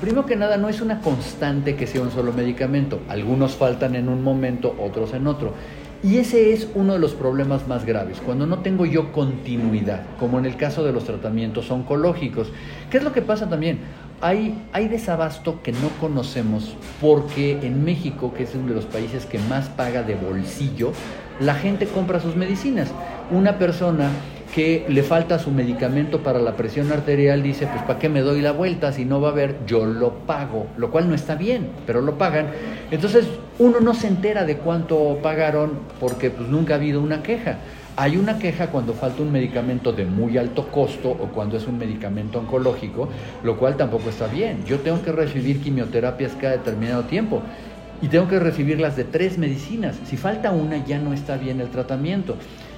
Primero que nada, no es una constante que sea un solo medicamento. Algunos faltan en un momento, otros en otro. Y ese es uno de los problemas más graves, cuando no tengo yo continuidad, como en el caso de los tratamientos oncológicos. ¿Qué es lo que pasa también? Hay, hay desabasto que no conocemos porque en México, que es uno de los países que más paga de bolsillo, la gente compra sus medicinas. Una persona que le falta su medicamento para la presión arterial, dice, pues ¿para qué me doy la vuelta si no va a haber? Yo lo pago, lo cual no está bien, pero lo pagan. Entonces uno no se entera de cuánto pagaron porque pues nunca ha habido una queja. Hay una queja cuando falta un medicamento de muy alto costo o cuando es un medicamento oncológico, lo cual tampoco está bien. Yo tengo que recibir quimioterapias cada determinado tiempo y tengo que recibir las de tres medicinas. Si falta una ya no está bien el tratamiento.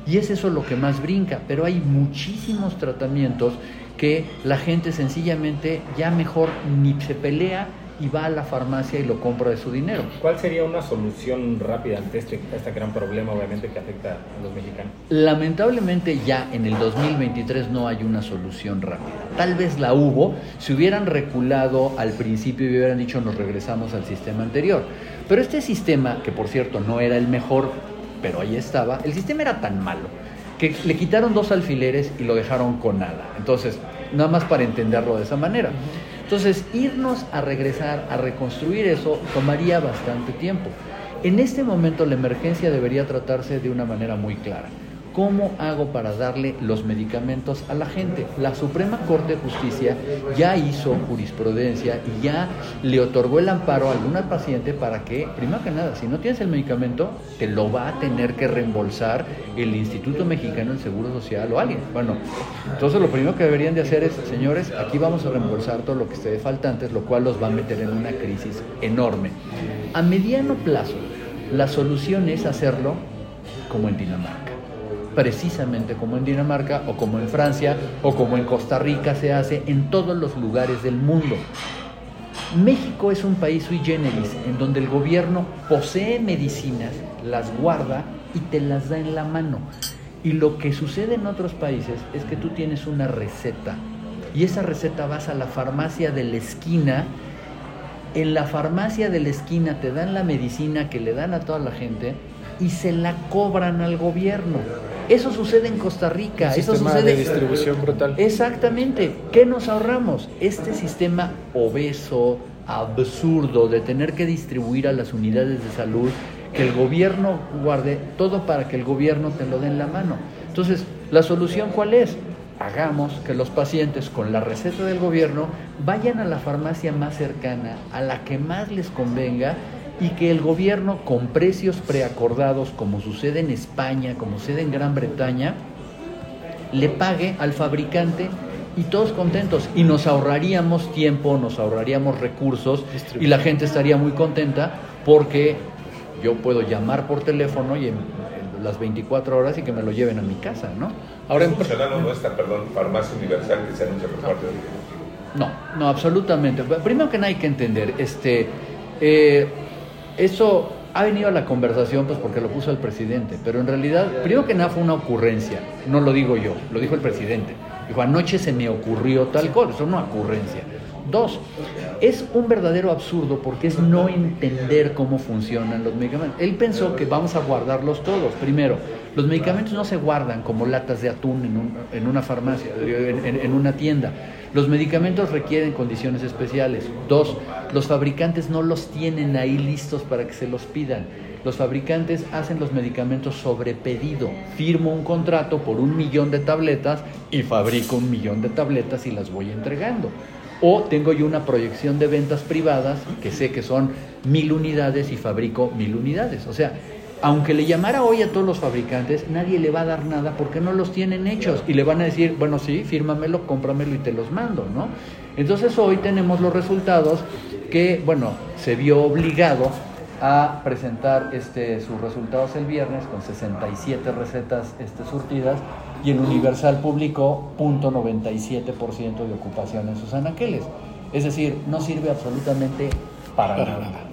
Y es eso lo que más brinca, pero hay muchísimos tratamientos que la gente sencillamente ya mejor ni se pelea y va a la farmacia y lo compra de su dinero. ¿Cuál sería una solución rápida ante este, este gran problema, obviamente, que afecta a los mexicanos? Lamentablemente ya en el 2023 no hay una solución rápida. Tal vez la hubo si hubieran reculado al principio y hubieran dicho nos regresamos al sistema anterior. Pero este sistema, que por cierto no era el mejor, pero ahí estaba, el sistema era tan malo que le quitaron dos alfileres y lo dejaron con nada. Entonces, nada más para entenderlo de esa manera. Entonces, irnos a regresar, a reconstruir eso, tomaría bastante tiempo. En este momento la emergencia debería tratarse de una manera muy clara. ¿Cómo hago para darle los medicamentos a la gente? La Suprema Corte de Justicia ya hizo jurisprudencia y ya le otorgó el amparo a alguna paciente para que, primero que nada, si no tienes el medicamento, te lo va a tener que reembolsar el Instituto Mexicano del Seguro Social o alguien. Bueno, entonces lo primero que deberían de hacer es, señores, aquí vamos a reembolsar todo lo que esté de faltantes, lo cual los va a meter en una crisis enorme. A mediano plazo, la solución es hacerlo como en Dinamarca precisamente como en Dinamarca o como en Francia o como en Costa Rica se hace en todos los lugares del mundo. México es un país sui generis en donde el gobierno posee medicinas, las guarda y te las da en la mano. Y lo que sucede en otros países es que tú tienes una receta y esa receta vas a la farmacia de la esquina. En la farmacia de la esquina te dan la medicina que le dan a toda la gente y se la cobran al gobierno. Eso sucede en Costa Rica. Eso sucede. de distribución brutal. Exactamente. ¿Qué nos ahorramos? Este sistema obeso, absurdo de tener que distribuir a las unidades de salud, que el gobierno guarde todo para que el gobierno te lo dé en la mano. Entonces, ¿la solución cuál es? Hagamos que los pacientes con la receta del gobierno vayan a la farmacia más cercana, a la que más les convenga y que el gobierno con precios preacordados, como sucede en España, como sucede en Gran Bretaña, le pague al fabricante y todos contentos. Y nos ahorraríamos tiempo, nos ahorraríamos recursos y la gente estaría muy contenta porque yo puedo llamar por teléfono y en, en las 24 horas y que me lo lleven a mi casa, ¿no? Ahora en no esta, perdón, farmacia universal que se anuncia por parte del No, no, absolutamente. Primero que nada hay que entender, este, eh, eso ha venido a la conversación pues porque lo puso el presidente, pero en realidad, primero que nada fue una ocurrencia, no lo digo yo, lo dijo el presidente. Dijo, anoche se me ocurrió tal cosa, es una ocurrencia. Dos, es un verdadero absurdo porque es no entender cómo funcionan los medicamentos. Él pensó que vamos a guardarlos todos. Primero, los medicamentos no se guardan como latas de atún en, un- en una farmacia, en- en una tienda. Los medicamentos requieren condiciones especiales. Dos, los fabricantes no los tienen ahí listos para que se los pidan. Los fabricantes hacen los medicamentos sobre pedido. Firmo un contrato por un millón de tabletas y fabrico un millón de tabletas y las voy entregando. O tengo yo una proyección de ventas privadas que sé que son mil unidades y fabrico mil unidades. O sea, aunque le llamara hoy a todos los fabricantes, nadie le va a dar nada porque no los tienen hechos y le van a decir, bueno, sí, fírmamelo, cómpramelo y te los mando, ¿no? Entonces hoy tenemos los resultados que, bueno, se vio obligado a presentar este, sus resultados el viernes con 67 recetas este, surtidas y el Universal publicó 0.97% de ocupación en sus anaqueles. Es decir, no sirve absolutamente para, Para nada. nada.